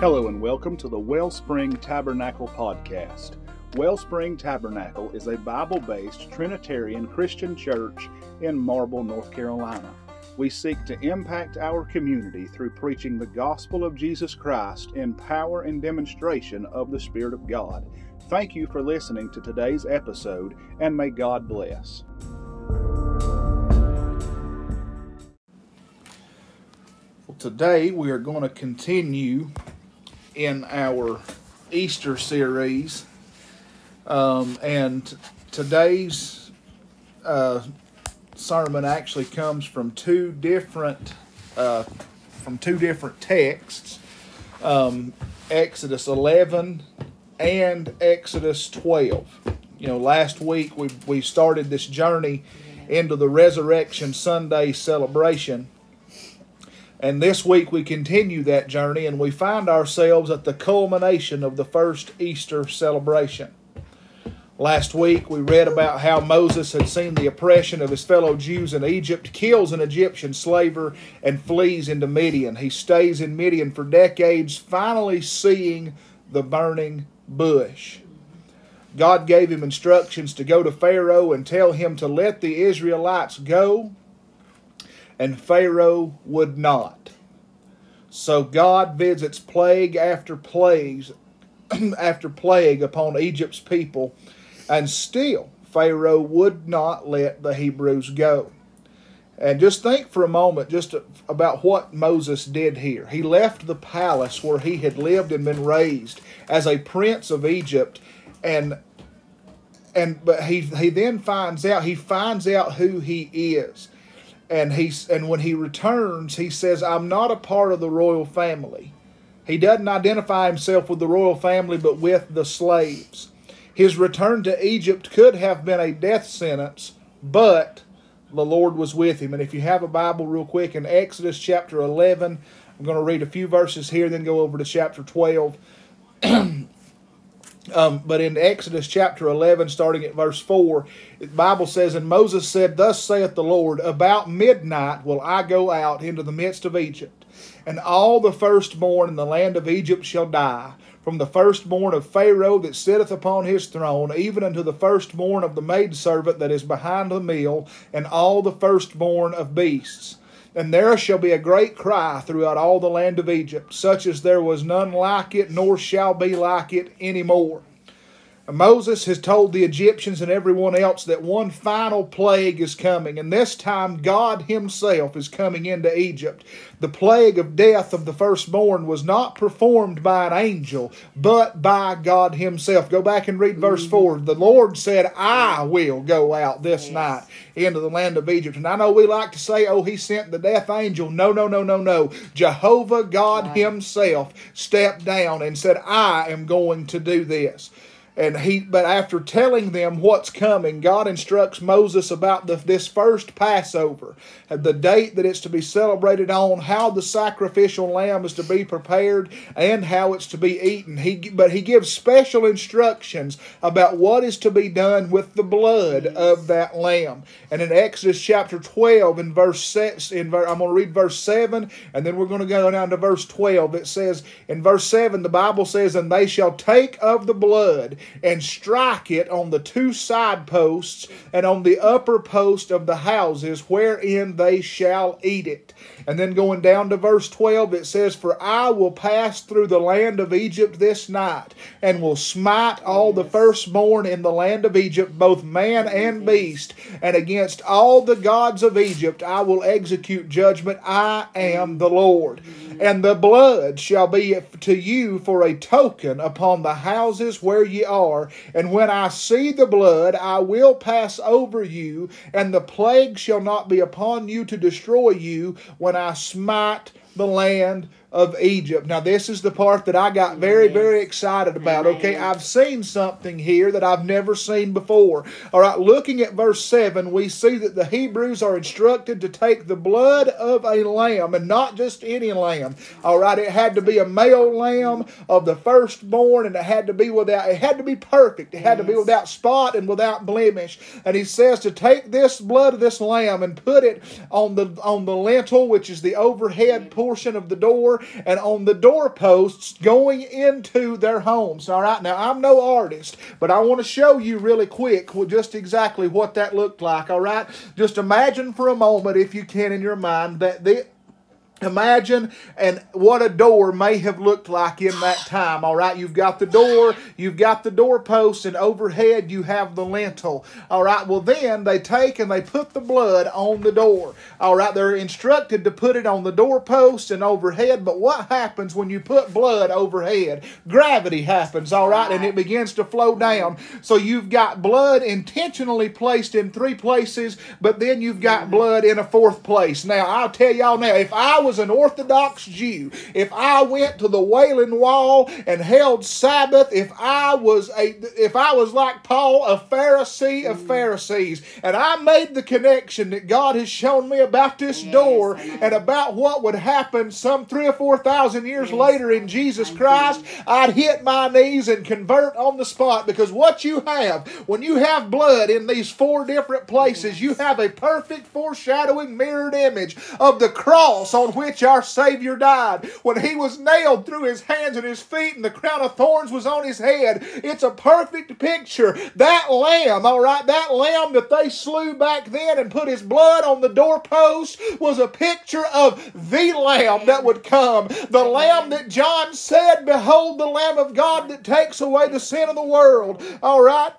Hello and welcome to the Wellspring Tabernacle Podcast. Wellspring Tabernacle is a Bible based Trinitarian Christian church in Marble, North Carolina. We seek to impact our community through preaching the gospel of Jesus Christ in power and demonstration of the Spirit of God. Thank you for listening to today's episode, and may God bless. Well, today we are going to continue in our Easter series, um, and today's uh, sermon actually comes from two different uh, from two different texts, um, Exodus 11 and Exodus 12. You know, last week we we started this journey into the Resurrection Sunday celebration. And this week we continue that journey and we find ourselves at the culmination of the first Easter celebration. Last week we read about how Moses had seen the oppression of his fellow Jews in Egypt, kills an Egyptian slaver, and flees into Midian. He stays in Midian for decades, finally seeing the burning bush. God gave him instructions to go to Pharaoh and tell him to let the Israelites go, and Pharaoh would not. So God visits plague after plague after plague upon Egypt's people and still, Pharaoh would not let the Hebrews go. And just think for a moment just about what Moses did here. He left the palace where he had lived and been raised as a prince of Egypt and and but he he then finds out he finds out who he is. And he's and when he returns, he says, I'm not a part of the royal family. He doesn't identify himself with the royal family, but with the slaves. His return to Egypt could have been a death sentence, but the Lord was with him. And if you have a Bible, real quick, in Exodus chapter 11, I'm going to read a few verses here, then go over to chapter 12. um, but in Exodus chapter 11, starting at verse 4, the Bible says, And Moses said, Thus saith the Lord, About midnight will I go out into the midst of Egypt, and all the firstborn in the land of Egypt shall die from the firstborn of Pharaoh that sitteth upon his throne, even unto the firstborn of the maidservant that is behind the mill, and all the firstborn of beasts. And there shall be a great cry throughout all the land of Egypt, such as there was none like it, nor shall be like it any more. Moses has told the Egyptians and everyone else that one final plague is coming, and this time God Himself is coming into Egypt. The plague of death of the firstborn was not performed by an angel, but by God Himself. Go back and read verse mm-hmm. 4. The Lord said, I mm-hmm. will go out this yes. night into the land of Egypt. And I know we like to say, oh, He sent the death angel. No, no, no, no, no. Jehovah God right. Himself stepped down and said, I am going to do this and he but after telling them what's coming god instructs moses about the, this first passover the date that it's to be celebrated on how the sacrificial lamb is to be prepared and how it's to be eaten. He but he gives special instructions about what is to be done with the blood of that lamb. And in exodus chapter 12 in verse 6 in i'm going to read verse 7 and then we're going to go down to verse 12 it says in verse 7 the bible says and they shall take of the blood and strike it on the two side posts and on the upper post of the houses wherein they shall eat it. And then going down to verse 12, it says, For I will pass through the land of Egypt this night, and will smite all the firstborn in the land of Egypt, both man and beast, and against all the gods of Egypt I will execute judgment. I am the Lord. Mm-hmm. And the blood shall be to you for a token upon the houses where ye are. And when I see the blood, I will pass over you, and the plague shall not be upon you to destroy you when I smite the land of Egypt. Now, this is the part that I got very, very excited about. Okay, I've seen something here that I've never seen before. All right, looking at verse 7, we see that the Hebrews are instructed to take the blood of a lamb, and not just any lamb. All right, it had to be a male lamb of the firstborn, and it had to be without, it had to be perfect. It had yes. to be without spot and without blemish. And he says to take this blood of this lamb and put it on the on the lintel, which is the overhead portion portion of the door and on the doorposts going into their homes. All right, now I'm no artist, but I want to show you really quick just exactly what that looked like. All right, just imagine for a moment, if you can, in your mind that the Imagine and what a door may have looked like in that time. All right, you've got the door, you've got the doorpost, and overhead you have the lintel. All right, well, then they take and they put the blood on the door. All right, they're instructed to put it on the doorpost and overhead, but what happens when you put blood overhead? Gravity happens, all right, and it begins to flow down. So you've got blood intentionally placed in three places, but then you've got blood in a fourth place. Now, I'll tell y'all now, if I was an Orthodox Jew, if I went to the Wailing Wall and held Sabbath, if I was a if I was like Paul, a Pharisee of Pharisees, and I made the connection that God has shown me about this yes, door and about what would happen some three or four thousand years yes. later in Jesus Christ, I'd hit my knees and convert on the spot because what you have when you have blood in these four different places, you have a perfect foreshadowing mirrored image of the cross on which our Savior died. When he was nailed through his hands and his feet and the crown of thorns was on his head, it's a perfect picture. That lamb, all right, that lamb that they slew back then and put his blood on the doorpost was a picture of the lamb that would come. The lamb that John said, Behold, the Lamb of God that takes away the sin of the world. All right.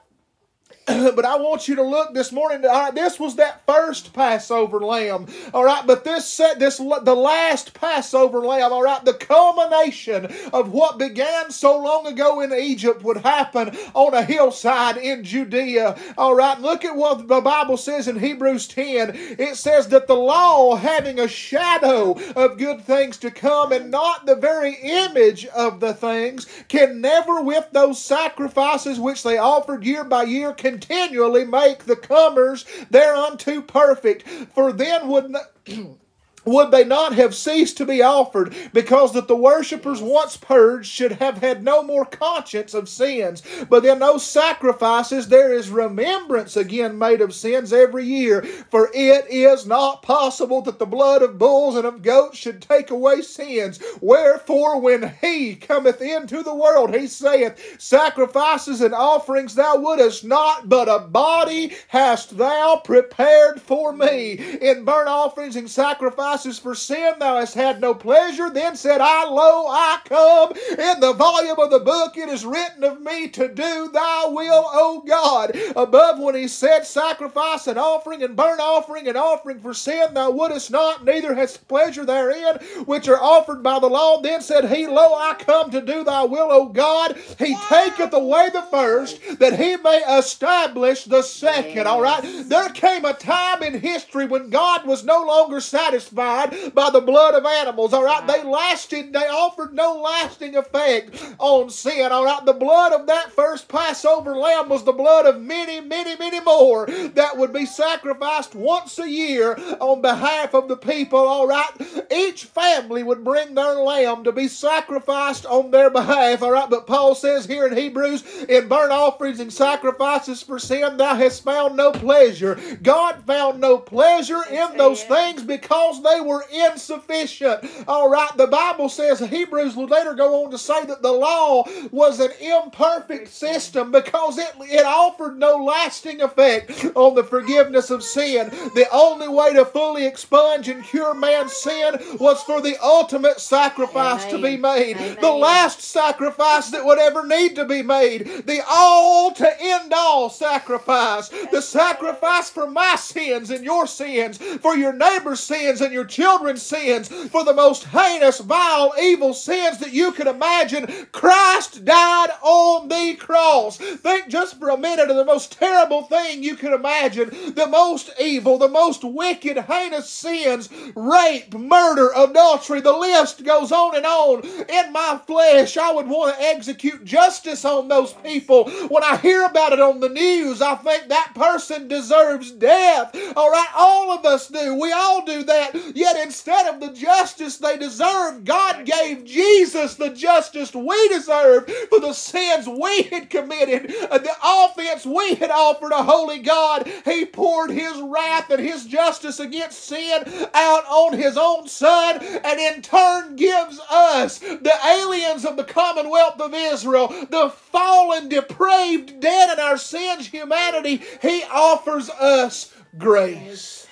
but I want you to look this morning. All right, this was that first Passover lamb. All right, but this set this the last Passover lamb. All right, the culmination of what began so long ago in Egypt would happen on a hillside in Judea. All right, look at what the Bible says in Hebrews 10. It says that the law, having a shadow of good things to come and not the very image of the things, can never with those sacrifices which they offered year by year can continually make the comers thereunto perfect. For then would would they not have ceased to be offered because that the worshippers once purged should have had no more conscience of sins? But in those sacrifices there is remembrance again made of sins every year. For it is not possible that the blood of bulls and of goats should take away sins. Wherefore when he cometh into the world he saith sacrifices and offerings thou wouldest not but a body hast thou prepared for me. In burnt offerings and sacrifices for sin thou hast had no pleasure. Then said I, Lo, I come. In the volume of the book it is written of me to do thy will, O God. Above when he said, Sacrifice and offering and burnt offering and offering for sin thou wouldest not, neither hast pleasure therein, which are offered by the law. Then said he, Lo, I come to do thy will, O God. He taketh away the first, that he may establish the second. All right? There came a time in history when God was no longer satisfied by the blood of animals. All right, they lasted, they offered no lasting effect on sin. All right, the blood of that first Passover lamb was the blood of many, many, many more that would be sacrificed once a year on behalf of the people. All right, each family would bring their lamb to be sacrificed on their behalf. All right, but Paul says here in Hebrews, in burnt offerings and sacrifices for sin, thou hast found no pleasure. God found no pleasure in those things because they they were insufficient. All right, the Bible says, Hebrews would later go on to say that the law was an imperfect system because it, it offered no lasting effect on the forgiveness of sin. The only way to fully expunge and cure man's sin was for the ultimate sacrifice Amen. to be made. Amen. The last sacrifice that would ever need to be made. The all to end all sacrifice. The sacrifice for my sins and your sins, for your neighbor's sins and your children's sins, for the most heinous, vile, evil sins that you could imagine, Christ died on the cross. Think just for a minute of the most terrible thing you could imagine, the most evil, the most wicked, heinous sins, rape, murder, adultery, the list goes on and on. In my flesh, I would want to execute justice on those people. When I hear about it on the news, I think that person deserves death. All right, all of us do. We all do that. Yet instead of the justice they deserved, God gave Jesus the justice we deserved for the sins we had committed, the offense we had offered a holy God. He poured His wrath and His justice against sin out on His own Son and in turn gives us, the aliens of the commonwealth of Israel, the fallen, depraved, dead in our sins humanity, He offers us grace.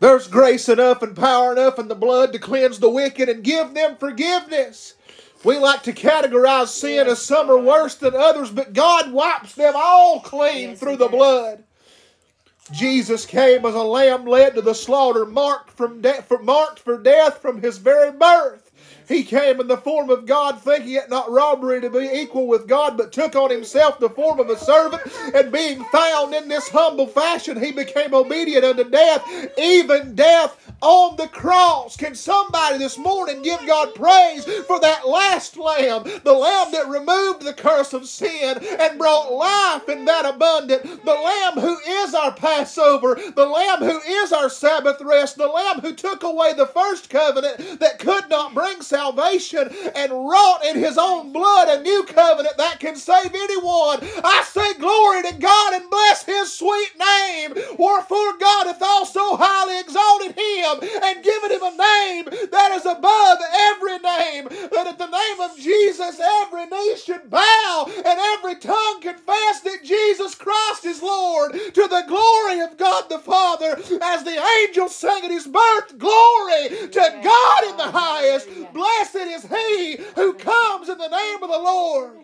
There's grace enough and power enough in the blood to cleanse the wicked and give them forgiveness. We like to categorize sin as some are worse than others, but God wipes them all clean Yes, through the blood. Jesus came as a lamb led to the slaughter, marked from de- for, marked for death from his very birth. He came in the form of God, thinking it not robbery to be equal with God, but took on himself the form of a servant, and being found in this humble fashion, he became obedient unto death, even death on the cross. Can somebody this morning give God praise for that last lamb, the lamb that removed the curse of sin and brought life in that abundant, the lamb who is our Passover, the lamb who is our Sabbath rest, the lamb who took away the first covenant that could not bring salvation and wrought in his own blood a new covenant that can save anyone. I say glory to God and bless his sweet name. Wherefore God hath also highly exalted him and given him a name that is above every name, that at the name of Jesus every knee should bow and every tongue confess that Jesus Christ is Lord to the glory of God the Father as the angels sang at his birth glory to God in the highest blessed is he who comes in the name of the Lord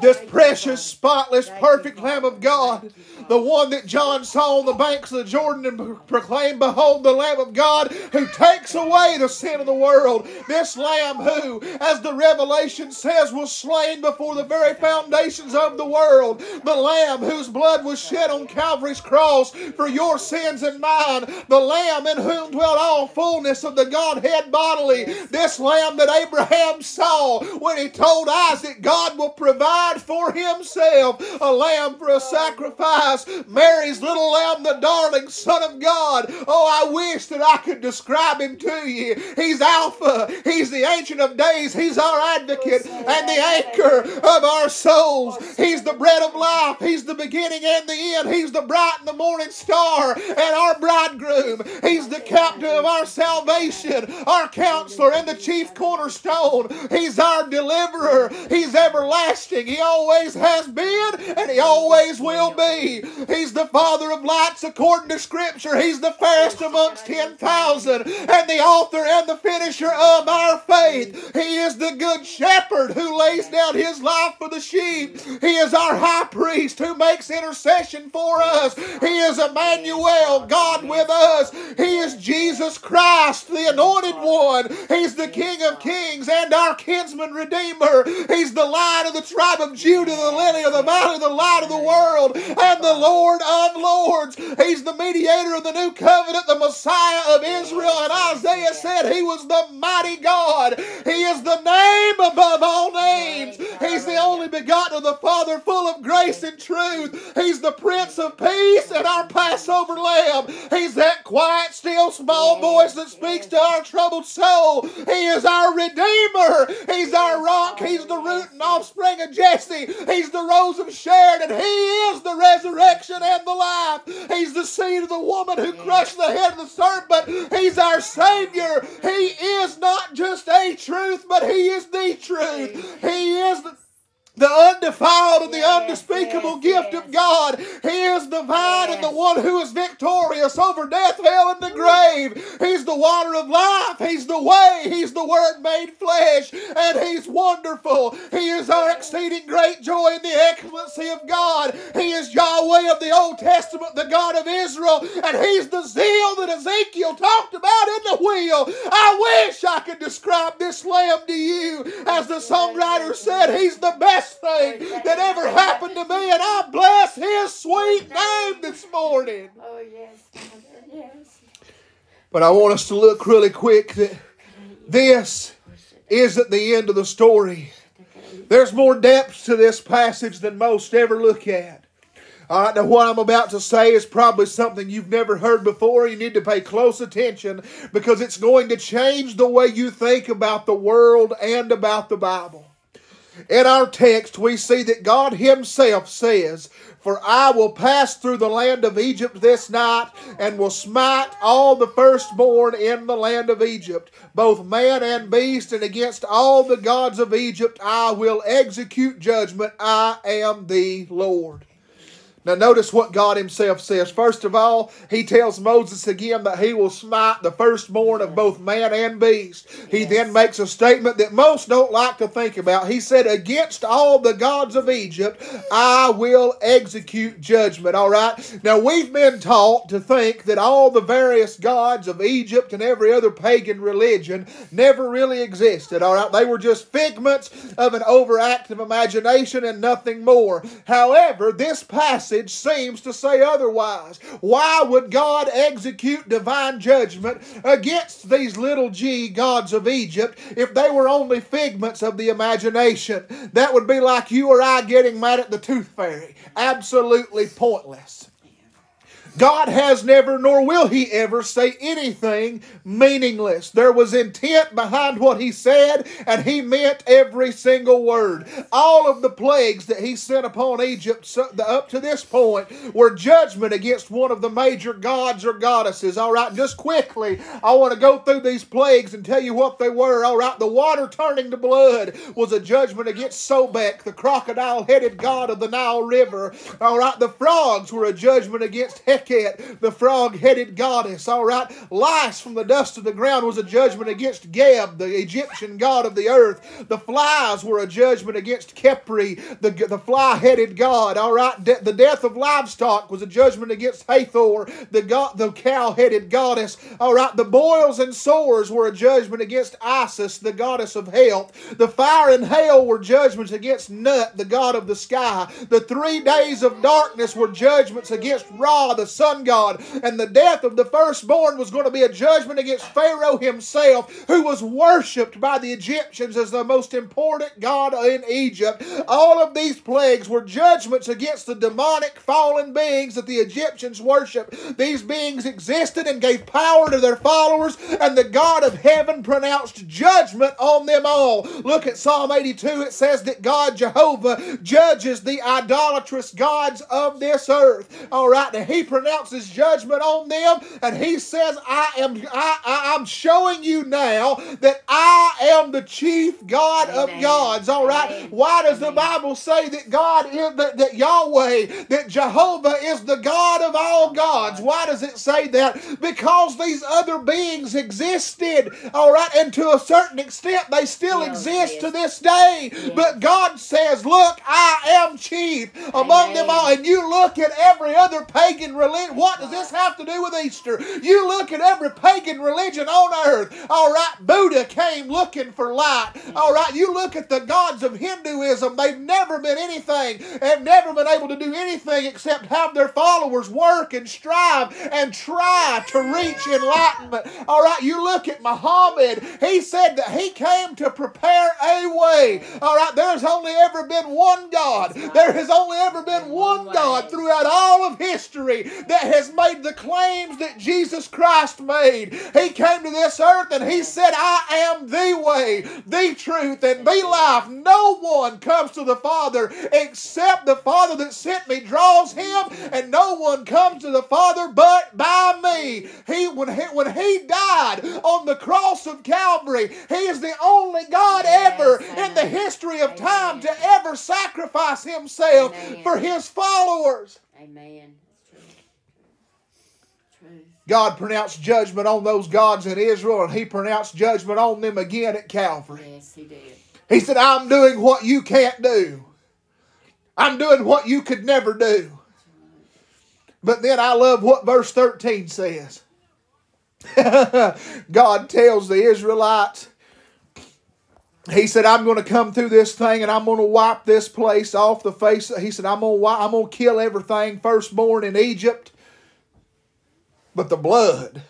this precious, spotless, perfect Lamb of God, the one that John saw on the banks of the Jordan and proclaimed, Behold, the Lamb of God who takes away the sin of the world. This Lamb who, as the Revelation says, was slain before the very foundations of the world. The Lamb whose blood was shed on Calvary's cross for your sins and mine. The Lamb in whom dwelt all fullness of the Godhead bodily. This Lamb that Abraham saw when he told Isaac, God will provide for himself a lamb for a sacrifice. Mary's little lamb, the darling Son of God. Oh, I wish that I could describe him to you. He's Alpha, He's the Ancient of Days, He's our advocate and the anchor of our souls. He's the bread of life, He's the beginning and the end, He's the bright and the morning star and our bridegroom. He's the captain of our salvation, our counselor, and the chief cornerstone. He's our deliverer, He's everlasting. He always has been and He always will be. He's the Father of lights according to Scripture. He's the fairest amongst 10,000 and the author and the finisher of our faith. He is the good shepherd who lays down His life for the sheep. He is our high priest who makes intercession for us. He is Emmanuel, God with us. He is Jesus Christ, the anointed one. He's the King of kings and our kinsman redeemer. He's the lion of the tribe of Judah, the lily of the valley, the light of the world, and the Lord of lords. He's the mediator of the new covenant, the Messiah of Israel. And Isaiah said he was the mighty God. He is the name above all names. He's the only begotten of the Father, full of grace and truth. He's the Prince of Peace and our Passover Lamb. He's that quiet, still, small voice that speaks to our troubled soul. He is our Redeemer. He's our rock. He's the root and offspring of Jesse. He's the rose of Sharon, and He is the resurrection and the life. He's the seed of the woman who mm. crushed the head of the serpent. He's our Savior. He is not just a truth, but He is the truth. Mm. He is the the undefiled and the unspeakable yes, gift yes. of God. He is the vine and the one who is victorious over death, hell, and the grave. He's the water of life. He's the way. He's the Word made flesh. And He's wonderful. He is our exceeding great joy in the excellency of God. He is Yahweh of the Old Testament, the God of Israel. And He's the zeal that Ezekiel talked about in the wheel. I wish I could describe this lamb to you. As the songwriter said, He's the best thing that ever happened to me. And I bless His sweet name this morning. Oh, yes, Father, yes. But I want us to look really quick that this isn't the end of the story. There's more depth to this passage than most ever look at. All right, now what I'm about to say is probably something you've never heard before. You need to pay close attention because it's going to change the way you think about the world and about the Bible. In our text, we see that God Himself says, For I will pass through the land of Egypt this night, and will smite all the firstborn in the land of Egypt, both man and beast, and against all the gods of Egypt I will execute judgment. I am the Lord. Now, notice what God Himself says. First of all, He tells Moses again that He will smite the firstborn of both man and beast. He then makes a statement that most don't like to think about. He said, Against all the gods of Egypt, I will execute judgment. All right? Now, we've been taught to think that all the various gods of Egypt and every other pagan religion never really existed. All right? They were just figments of an overactive imagination and nothing more. However, this passage seems to say otherwise. Why would God execute divine judgment against these little g gods of Egypt if they were only figments of the imagination? That would be like you or I getting mad at the tooth fairy. Absolutely pointless. God has never, nor will He ever, say anything meaningless. There was intent behind what He said, and He meant every single word. All of the plagues that He sent upon Egypt up to this point were judgment against one of the major gods or goddesses. All right, just quickly, I want to go through these plagues and tell you what they were. All right, the water turning to blood was a judgment against Sobek, the crocodile headed god of the Nile River. All right, the frogs were a judgment against The frog headed goddess. All right, lice from the dust of the ground was a judgment against Geb, the Egyptian god of the earth. The flies were a judgment against Khepri, the, the fly headed god. All right, De- the death of livestock was a judgment against Hathor, the, god, the cow headed goddess. All right, the boils and sores were a judgment against Isis, the goddess of health. The fire and hail were judgments against Nut, the god of the sky. The three days of darkness were judgments against Ra, the sun god. And the death of the firstborn was going to be a judgment against Pharaoh himself, who was worshipped by the Egyptians as the most important god in Egypt. All of these plagues were judgments against the demonic fallen beings that the Egyptians worshiped. These beings existed and gave power to their followers, and the God of heaven pronounced judgment on them all. Look at Psalm 82. It says that God Jehovah judges the idolatrous gods of this earth. All right, and he pronounces judgment on them, and he says, I am I, I, I'm showing you now that I am the chief God of gods. All right. Amen. Why does the Bible say that God is that, that Yahweh, that Jehovah is the God of all gods? Why does it say that? Because these other beings existed, all right, and to a certain extent they still Yes, exist yes. to this day. But God says, Look, I am chief among them all. And you look at every other pagan religion. What does this have to do with Easter? You look at every pagan religion on earth. All right, Buddha came looking for light. All right, you look at the gods of Hinduism. They've never been anything and never been able to do anything except have their followers work and strive and try to reach enlightenment. All right, you look at Muhammad. He said that he came to prepare a way. All right, there's only ever been one God. There has only ever been one God throughout all of history that has made the claims that Jesus Christ made. He came to this earth and he said, I am the way, the truth, and the life. No one comes to the Father except the Father that sent me draws him, and no one comes to the Father but by me. He when he when he died on the cross of Calvary, he is the only God Yes, ever in the history of time to ever sacrifice himself Amen. for his followers. Amen. That's true. Truth. God pronounced judgment on those gods in Israel, and he pronounced judgment on them again at Calvary. Yes, he did. He said, I'm doing what you can't do. I'm doing what you could never do. But then I love what verse 13 says. God tells the Israelites, He said, I'm going to come through this thing and I'm going to wipe this place off the face. He said, I'm going to, wi- I'm going to kill everything firstborn in Egypt. But the blood.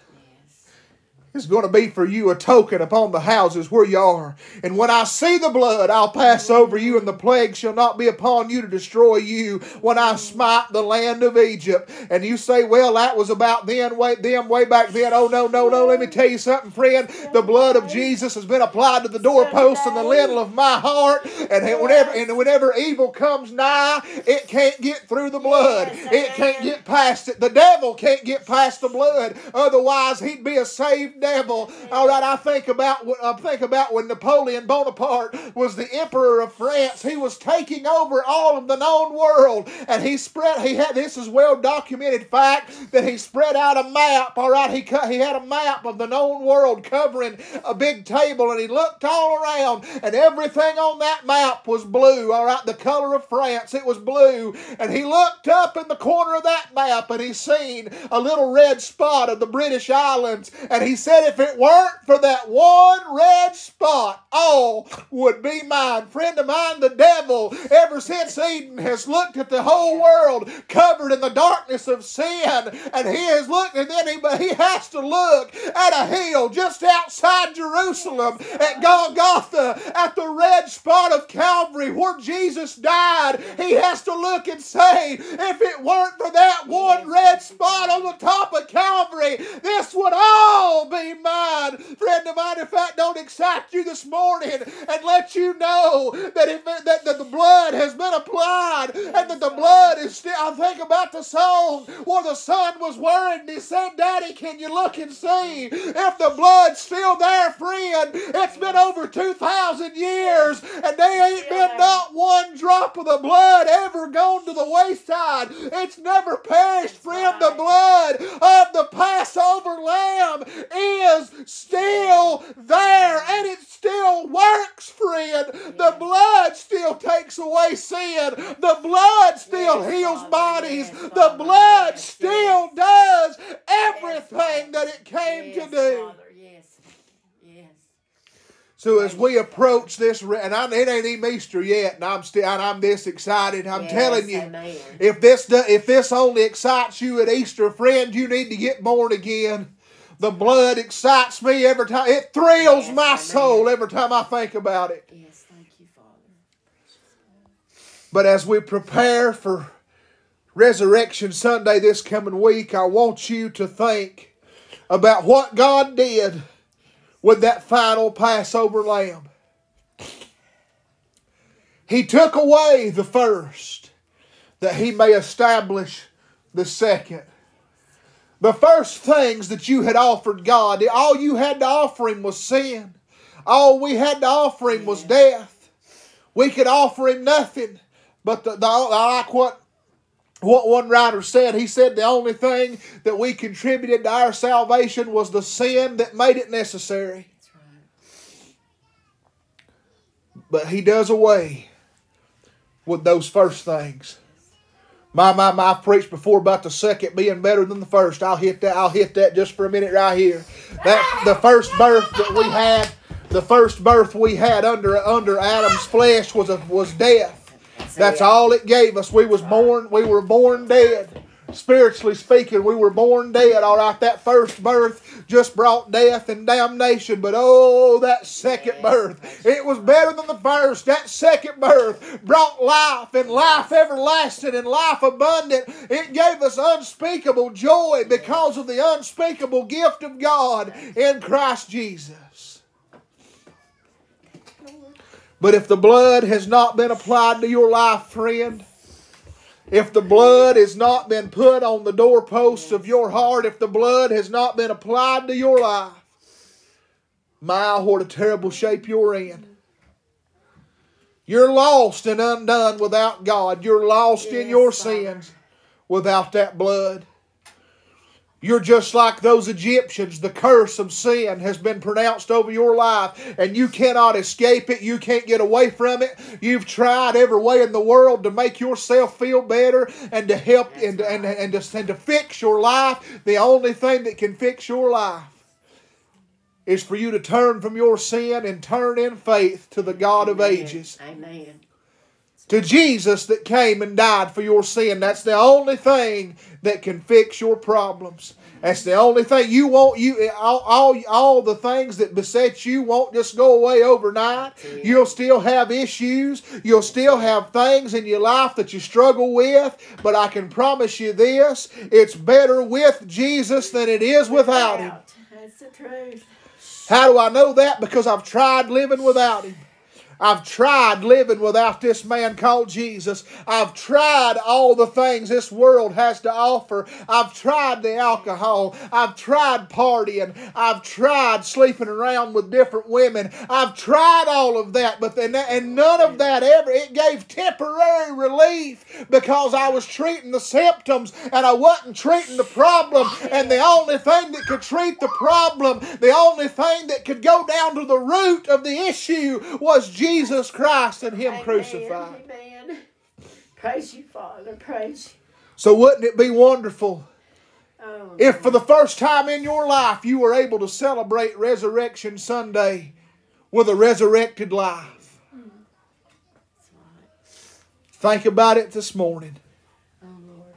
Is going to be for you a token upon the houses where you are. And when I see the blood, I'll pass over you, and the plague shall not be upon you to destroy you when I smite the land of Egypt. And you say, Well, that was about then, way, them way back then. Oh, no, no, no. Let me tell you something, friend. The blood of Jesus has been applied to the doorpost and the lintel of my heart. And whenever, and whenever evil comes nigh, it can't get through the blood, it can't get past it. The devil can't get past the blood. Otherwise, he'd be a saved devil. All right, I think about I think about when Napoleon Bonaparte was the emperor of France. He was taking over all of the known world, and he spread. He had this is well documented fact that he spread out a map. All right, he cut. He had a map of the known world covering a big table, and he looked all around, and everything on that map was blue. All right, the color of France. It was blue, and he looked up in the corner of that map, and he seen a little red spot of the British Islands, and he said said, if it weren't for that one red spot, all would be mine. Friend of mine, the devil, ever since Eden, has looked at the whole world covered in the darkness of sin, and he has looked, and then he, he has to look at a hill just outside Jerusalem, at Golgotha, at the red spot of Calvary where Jesus died. He has to look and say, if it weren't for that one red spot on the top of Calvary, this would all be mine. Friend of mine, if that don't excite you this morning and let you know that, if, that, that the blood has been applied and that the blood is still, I think about the song where the son was worried and he said, Daddy, can you look and see if the blood's still there, friend? It's been over 2,000 years and they ain't been not one drop of the blood ever gone to the wayside. It's never perished, friend. The blood of the Passover lamb is still there and it still works, friend. The blood still takes away sin. The blood still heals bodies. The blood still does everything that it came to do. So as we approach this, and I, it ain't even Easter yet, and I'm still, and I'm this excited. I'm yes, telling you, amen. if this if this only excites you at Easter, friend, you need to get born again. The blood excites me every time. It thrills yes, my amen. soul every time I think about it. Yes, thank you, Father. But as we prepare for Resurrection Sunday this coming week, I want you to think about what God did with that final Passover lamb. He took away the first that he may establish the second the first things that you had offered God, all you had to offer Him was sin. All we had to offer Him was death. We could offer Him nothing. But the, the, I like what what one writer said. He said the only thing that we contributed to our salvation was the sin that made it necessary. But He does away with those first things. My, my, my, I've preached before about the second being better than the first. I'll hit that. I'll hit that just for a minute right here. That the first birth that we had, the first birth we had under under Adam's flesh was a, was death. That's all it gave us. We was born. We were born dead spiritually speaking, we were born dead. All right, that first birth just brought death and damnation, but oh, that second birth, it was better than the first. That second birth brought life and life everlasting and life abundant. It gave us unspeakable joy because of the unspeakable gift of God in Christ Jesus. But if the blood has not been applied to your life, friend, if the blood has not been put on the doorposts of your heart, if the blood has not been applied to your life, my, what a terrible shape you're in. You're lost and undone without God. You're lost yes, in your sins without that blood. You're just like those Egyptians. The curse of sin has been pronounced over your life, and you cannot escape it. You can't get away from it. You've tried every way in the world to make yourself feel better and to help and, and, and, to, and to fix your life. The only thing that can fix your life is for you to turn from your sin and turn in faith to the God Amen. of ages. Amen. To Jesus that came and died for your sin. That's the only thing that can fix your problems. That's the only thing you won't you all, all all the things that beset you won't just go away overnight. You'll still have issues. You'll still have things in your life that you struggle with, but I can promise you this, it's better with Jesus than it is without him. That's the truth. How do I know that? Because I've tried living without him. I've tried living without this man called Jesus. I've tried all the things this world has to offer. I've tried the alcohol. I've tried partying. I've tried sleeping around with different women. I've tried all of that, but then and none of that ever it gave temporary relief because I was treating the symptoms and I wasn't treating the problem. And the only thing that could treat the problem, the only thing that could go down to the root of the issue was Jesus. Jesus Christ and Him Amen, crucified. Amen. Praise you, Father. Praise you. So, wouldn't it be wonderful Oh, if for the first time in your life you were able to celebrate Resurrection Sunday with a resurrected life? right. Think about it this morning. Oh, Lord.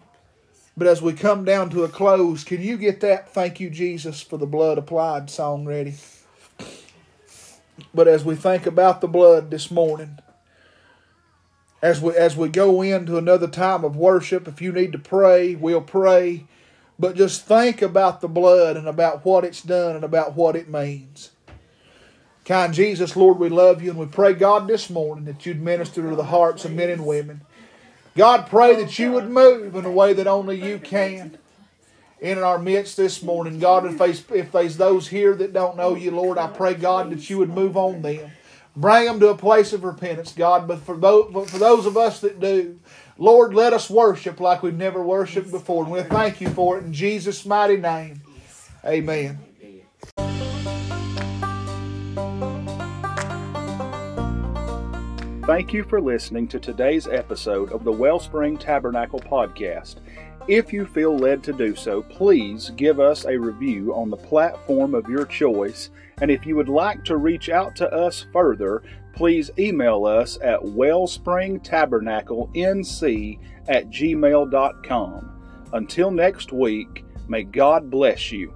But as we come down to a close, can you get that thank you, Jesus, for the blood applied song ready? But as we think about the blood this morning, as we as we go into another time of worship, if you need to pray, we'll pray. But just think about the blood and about what it's done and about what it means. Kind Jesus, Lord, we love you and we pray, God, this morning that you'd minister to the hearts of men and women. God, pray that you would move in a way that only you can in our midst this morning. God, if there's, if there's those here that don't know you, Lord, I pray, God, that you would move on them. Bring them to a place of repentance, God. But for those, but for those of us that do, Lord, let us worship like we've never worshiped before. And we thank you for it in Jesus' mighty name. Amen. Thank you for listening to today's episode of the Wellspring Tabernacle Podcast. If you feel led to do so, please give us a review on the platform of your choice. And if you would like to reach out to us further, please email us at wellspringtabernaclenc at gmail.com. Until next week, may God bless you.